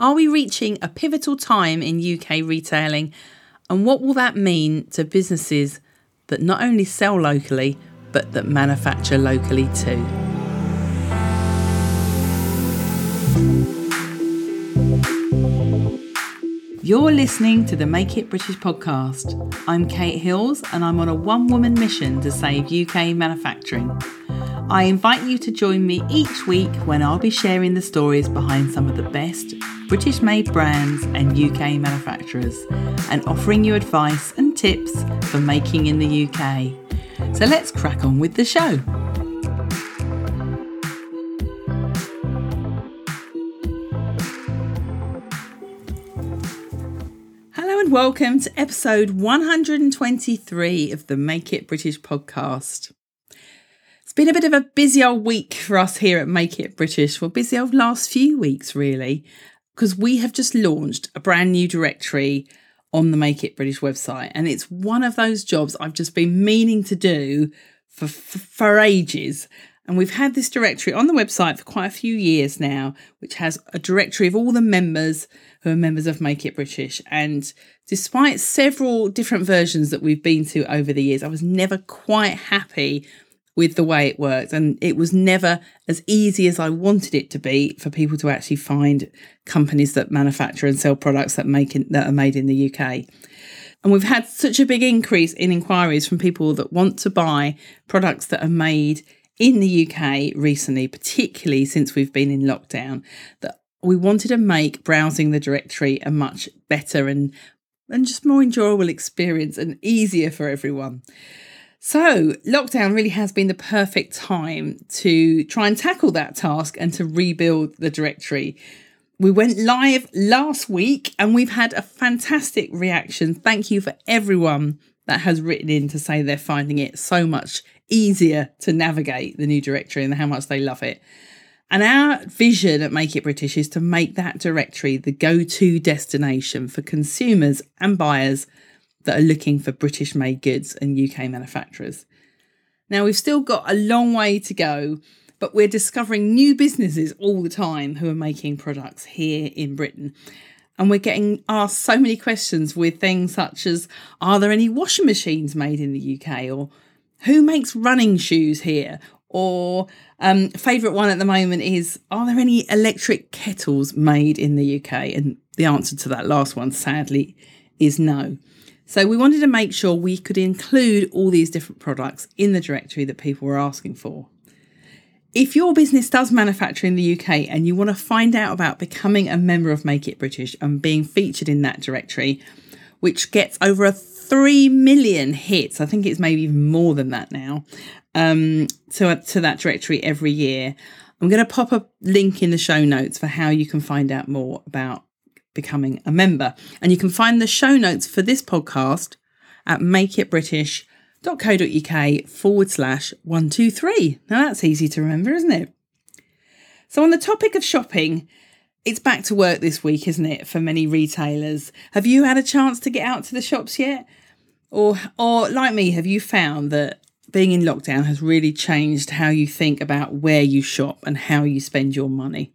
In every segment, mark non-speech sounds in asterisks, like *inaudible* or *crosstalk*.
Are we reaching a pivotal time in UK retailing? And what will that mean to businesses that not only sell locally, but that manufacture locally too? You're listening to the Make It British podcast. I'm Kate Hills and I'm on a one woman mission to save UK manufacturing. I invite you to join me each week when I'll be sharing the stories behind some of the best British made brands and UK manufacturers and offering you advice and tips for making in the UK. So let's crack on with the show. Hello and welcome to episode 123 of the Make It British podcast. It's been a bit of a busy old week for us here at Make It British. Well, busy old last few weeks, really, because we have just launched a brand new directory on the Make It British website. And it's one of those jobs I've just been meaning to do for, for, for ages. And we've had this directory on the website for quite a few years now, which has a directory of all the members who are members of Make It British. And despite several different versions that we've been to over the years, I was never quite happy with the way it worked. And it was never as easy as I wanted it to be for people to actually find companies that manufacture and sell products that make in, that are made in the UK. And we've had such a big increase in inquiries from people that want to buy products that are made in the UK recently, particularly since we've been in lockdown, that we wanted to make browsing the directory a much better and and just more enjoyable experience and easier for everyone. So, lockdown really has been the perfect time to try and tackle that task and to rebuild the directory. We went live last week and we've had a fantastic reaction. Thank you for everyone that has written in to say they're finding it so much easier to navigate the new directory and how much they love it. And our vision at Make It British is to make that directory the go to destination for consumers and buyers that are looking for British made goods and UK manufacturers. Now, we've still got a long way to go, but we're discovering new businesses all the time who are making products here in Britain. And we're getting asked so many questions with things such as Are there any washing machines made in the UK? Or who makes running shoes here? Or um, favourite one at the moment is Are there any electric kettles made in the UK? And the answer to that last one, sadly, is no. So we wanted to make sure we could include all these different products in the directory that people were asking for. If your business does manufacture in the UK and you want to find out about becoming a member of Make It British and being featured in that directory, which gets over a 3 million hits. I think it's maybe even more than that now. Um, to, to that directory every year. I'm going to pop a link in the show notes for how you can find out more about becoming a member. And you can find the show notes for this podcast at makeitbritish.co.uk forward slash 123. Now that's easy to remember, isn't it? So, on the topic of shopping, it's back to work this week, isn't it, for many retailers? Have you had a chance to get out to the shops yet? Or, or like me, have you found that being in lockdown has really changed how you think about where you shop and how you spend your money?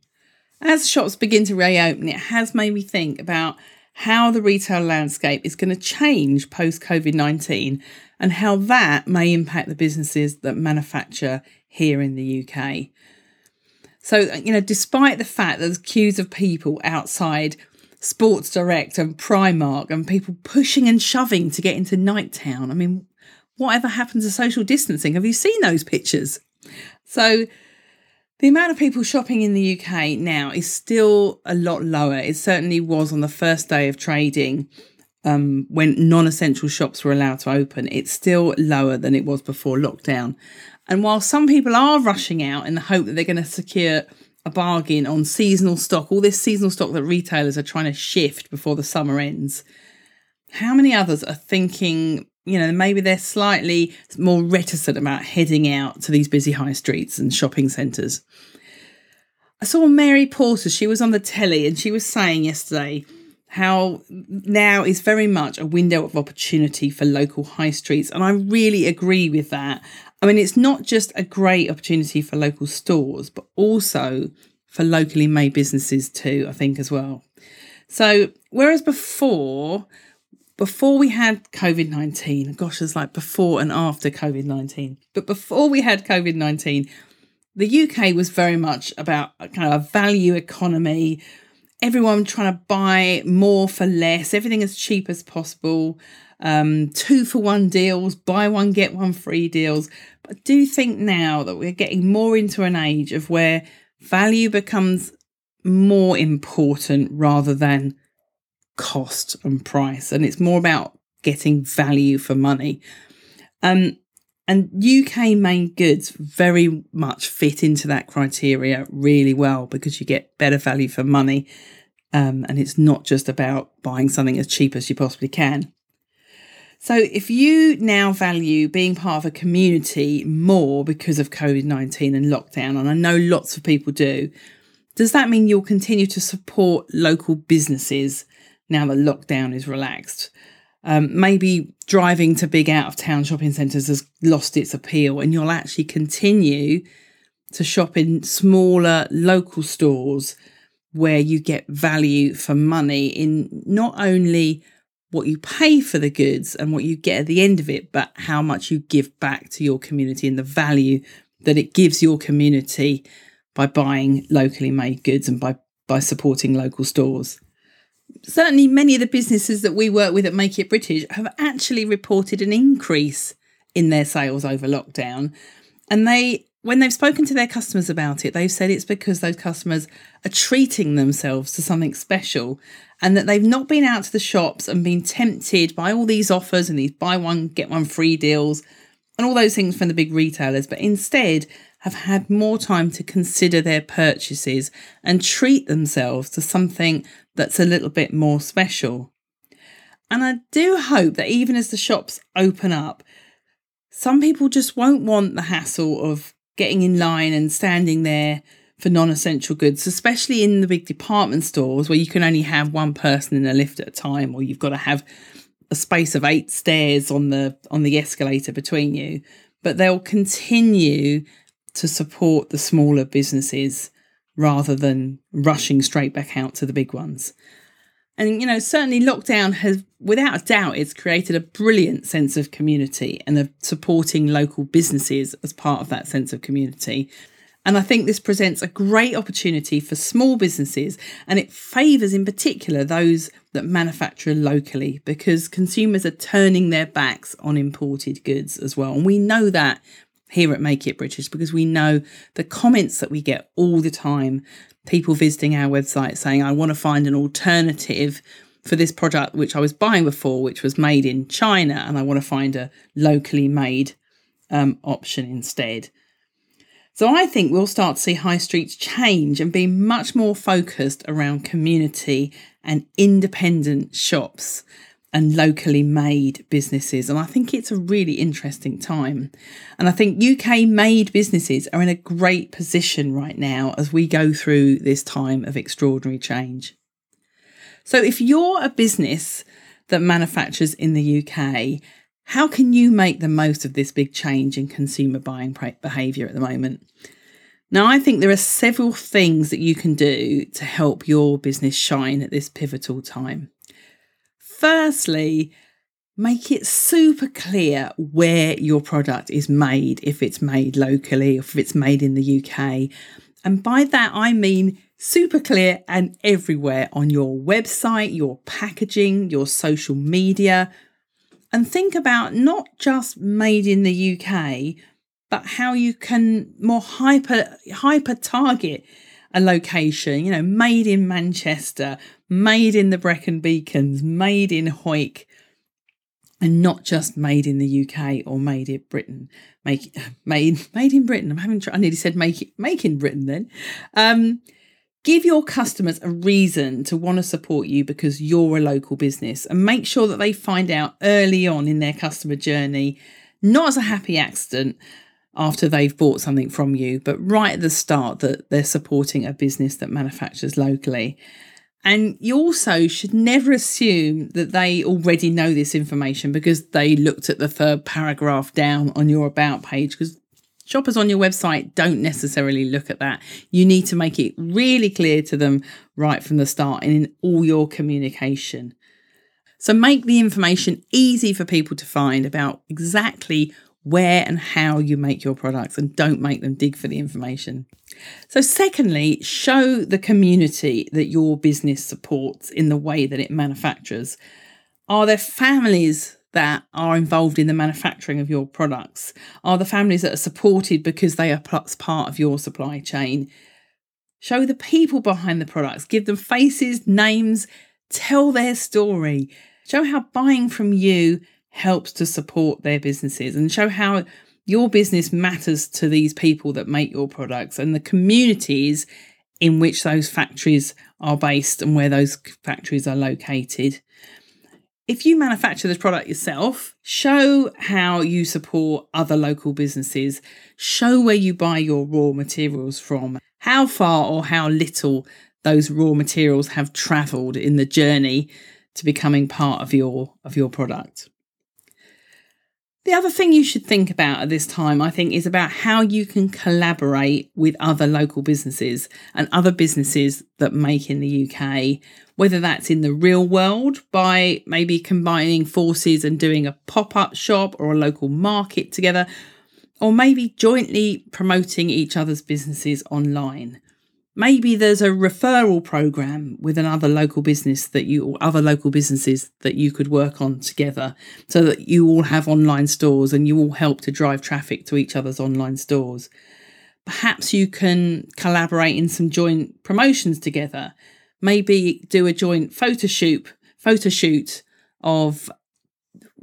As shops begin to reopen, it has made me think about how the retail landscape is going to change post COVID 19 and how that may impact the businesses that manufacture here in the UK. So, you know, despite the fact that there's queues of people outside Sports Direct and Primark and people pushing and shoving to get into Niketown. I mean, whatever happened to social distancing? Have you seen those pictures? So, the amount of people shopping in the UK now is still a lot lower. It certainly was on the first day of trading um, when non essential shops were allowed to open. It's still lower than it was before lockdown. And while some people are rushing out in the hope that they're going to secure a bargain on seasonal stock, all this seasonal stock that retailers are trying to shift before the summer ends. How many others are thinking, you know, maybe they're slightly more reticent about heading out to these busy high streets and shopping centres? I saw Mary Portas, she was on the telly and she was saying yesterday how now is very much a window of opportunity for local high streets. And I really agree with that. I mean, it's not just a great opportunity for local stores, but also for locally made businesses too, I think, as well. So, whereas before, before we had COVID 19, gosh, it's like before and after COVID 19, but before we had COVID 19, the UK was very much about kind of a value economy, everyone trying to buy more for less, everything as cheap as possible, um, two for one deals, buy one, get one free deals. But I do think now that we're getting more into an age of where value becomes more important rather than cost and price. And it's more about getting value for money. Um, and UK made goods very much fit into that criteria really well because you get better value for money. Um, and it's not just about buying something as cheap as you possibly can. So, if you now value being part of a community more because of COVID 19 and lockdown, and I know lots of people do, does that mean you'll continue to support local businesses now that lockdown is relaxed? Um, maybe driving to big out of town shopping centres has lost its appeal, and you'll actually continue to shop in smaller local stores where you get value for money in not only what you pay for the goods and what you get at the end of it, but how much you give back to your community and the value that it gives your community by buying locally made goods and by, by supporting local stores. Certainly, many of the businesses that we work with at Make It British have actually reported an increase in their sales over lockdown. And they when they've spoken to their customers about it, they've said it's because those customers are treating themselves to something special and that they've not been out to the shops and been tempted by all these offers and these buy one, get one free deals and all those things from the big retailers, but instead have had more time to consider their purchases and treat themselves to something that's a little bit more special. And I do hope that even as the shops open up, some people just won't want the hassle of getting in line and standing there for non essential goods, especially in the big department stores where you can only have one person in a lift at a time, or you've got to have a space of eight stairs on the on the escalator between you. But they'll continue to support the smaller businesses rather than rushing straight back out to the big ones. And you know, certainly lockdown has without a doubt it's created a brilliant sense of community and of supporting local businesses as part of that sense of community. And I think this presents a great opportunity for small businesses and it favours, in particular, those that manufacture locally because consumers are turning their backs on imported goods as well. And we know that here at Make It British because we know the comments that we get all the time people visiting our website saying, I want to find an alternative for this product which I was buying before, which was made in China, and I want to find a locally made um, option instead. So I think we'll start to see high streets change and be much more focused around community and independent shops and locally made businesses. And I think it's a really interesting time. And I think UK made businesses are in a great position right now as we go through this time of extraordinary change. So if you're a business that manufactures in the UK how can you make the most of this big change in consumer buying behaviour at the moment? Now, I think there are several things that you can do to help your business shine at this pivotal time. Firstly, make it super clear where your product is made, if it's made locally, or if it's made in the UK. And by that, I mean super clear and everywhere on your website, your packaging, your social media, and think about not just made in the UK, but how you can more hyper hyper target a location, you know, made in Manchester, made in the Brecon Beacons, made in Hawick, and not just made in the UK or made in Britain. Make *laughs* made made in Britain. I'm having I nearly said make make in Britain then. Um, Give your customers a reason to want to support you because you're a local business and make sure that they find out early on in their customer journey, not as a happy accident after they've bought something from you, but right at the start that they're supporting a business that manufactures locally. And you also should never assume that they already know this information because they looked at the third paragraph down on your about page because Shoppers on your website don't necessarily look at that. You need to make it really clear to them right from the start and in all your communication. So make the information easy for people to find about exactly where and how you make your products and don't make them dig for the information. So, secondly, show the community that your business supports in the way that it manufactures. Are there families that are involved in the manufacturing of your products? Are the families that are supported because they are part of your supply chain? Show the people behind the products, give them faces, names, tell their story. Show how buying from you helps to support their businesses and show how your business matters to these people that make your products and the communities in which those factories are based and where those factories are located. If you manufacture this product yourself, show how you support other local businesses, show where you buy your raw materials from, how far or how little those raw materials have traveled in the journey to becoming part of your of your product. The other thing you should think about at this time, I think, is about how you can collaborate with other local businesses and other businesses that make in the UK, whether that's in the real world by maybe combining forces and doing a pop up shop or a local market together, or maybe jointly promoting each other's businesses online. Maybe there's a referral program with another local business that you or other local businesses that you could work on together so that you all have online stores and you all help to drive traffic to each other's online stores. Perhaps you can collaborate in some joint promotions together. Maybe do a joint photo shoot, photo shoot of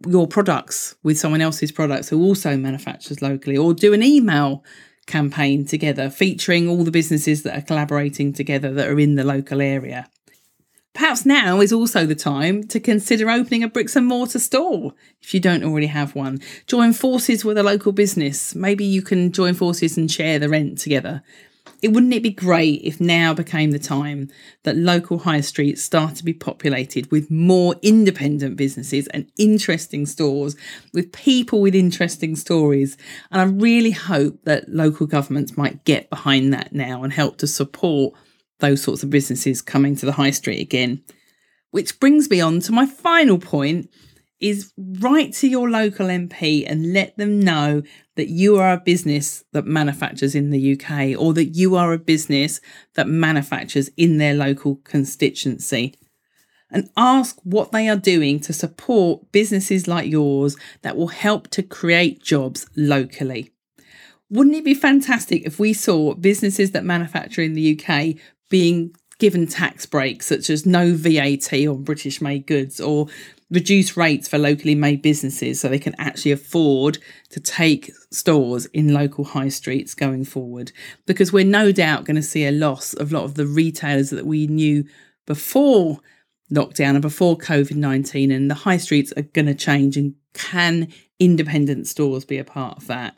your products with someone else's products who also manufactures locally, or do an email campaign together featuring all the businesses that are collaborating together that are in the local area. Perhaps now is also the time to consider opening a bricks and mortar store if you don't already have one. Join forces with a local business. Maybe you can join forces and share the rent together. It wouldn't it be great if now became the time that local high streets start to be populated with more independent businesses and interesting stores with people with interesting stories. And I really hope that local governments might get behind that now and help to support those sorts of businesses coming to the high street again. Which brings me on to my final point is write to your local MP and let them know that you are a business that manufactures in the UK or that you are a business that manufactures in their local constituency. And ask what they are doing to support businesses like yours that will help to create jobs locally. Wouldn't it be fantastic if we saw businesses that manufacture in the UK being given tax breaks, such as no VAT on British made goods or reduce rates for locally made businesses so they can actually afford to take stores in local high streets going forward. Because we're no doubt going to see a loss of a lot of the retailers that we knew before lockdown and before COVID 19, and the high streets are going to change. And can independent stores be a part of that?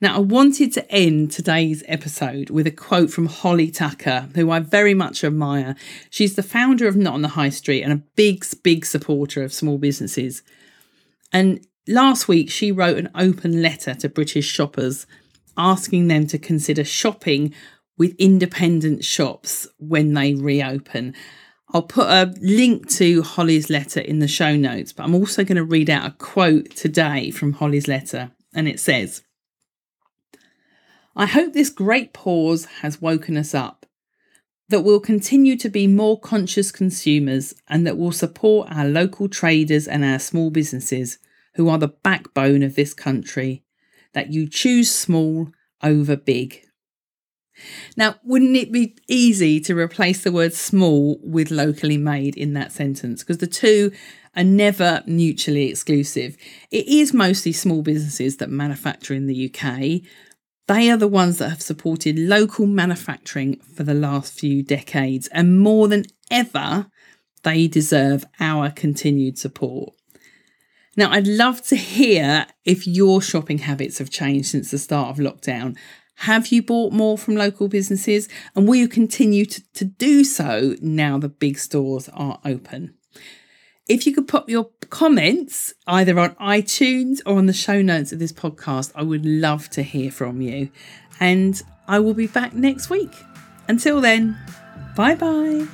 Now, I wanted to end today's episode with a quote from Holly Tucker, who I very much admire. She's the founder of Not on the High Street and a big, big supporter of small businesses. And last week, she wrote an open letter to British shoppers asking them to consider shopping with independent shops when they reopen. I'll put a link to Holly's letter in the show notes, but I'm also going to read out a quote today from Holly's letter. And it says, I hope this great pause has woken us up, that we'll continue to be more conscious consumers and that we'll support our local traders and our small businesses who are the backbone of this country, that you choose small over big. Now, wouldn't it be easy to replace the word small with locally made in that sentence? Because the two are never mutually exclusive. It is mostly small businesses that manufacture in the UK, they are the ones that have supported local manufacturing for the last few decades, and more than ever, they deserve our continued support. Now, I'd love to hear if your shopping habits have changed since the start of lockdown. Have you bought more from local businesses? And will you continue to, to do so now the big stores are open? If you could put your comments either on iTunes or on the show notes of this podcast, I would love to hear from you. And I will be back next week. Until then, bye bye.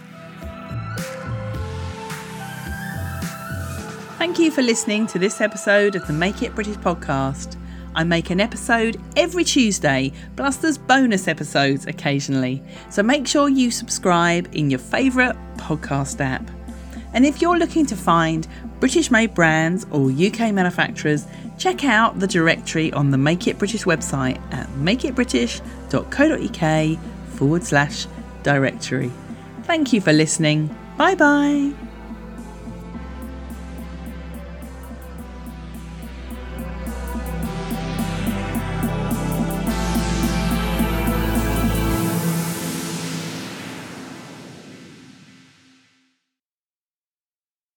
Thank you for listening to this episode of the Make It British podcast. I make an episode every Tuesday, plus there's bonus episodes occasionally. So make sure you subscribe in your favourite podcast app. And if you're looking to find British made brands or UK manufacturers, check out the directory on the Make It British website at makeitbritish.co.uk forward slash directory. Thank you for listening. Bye bye.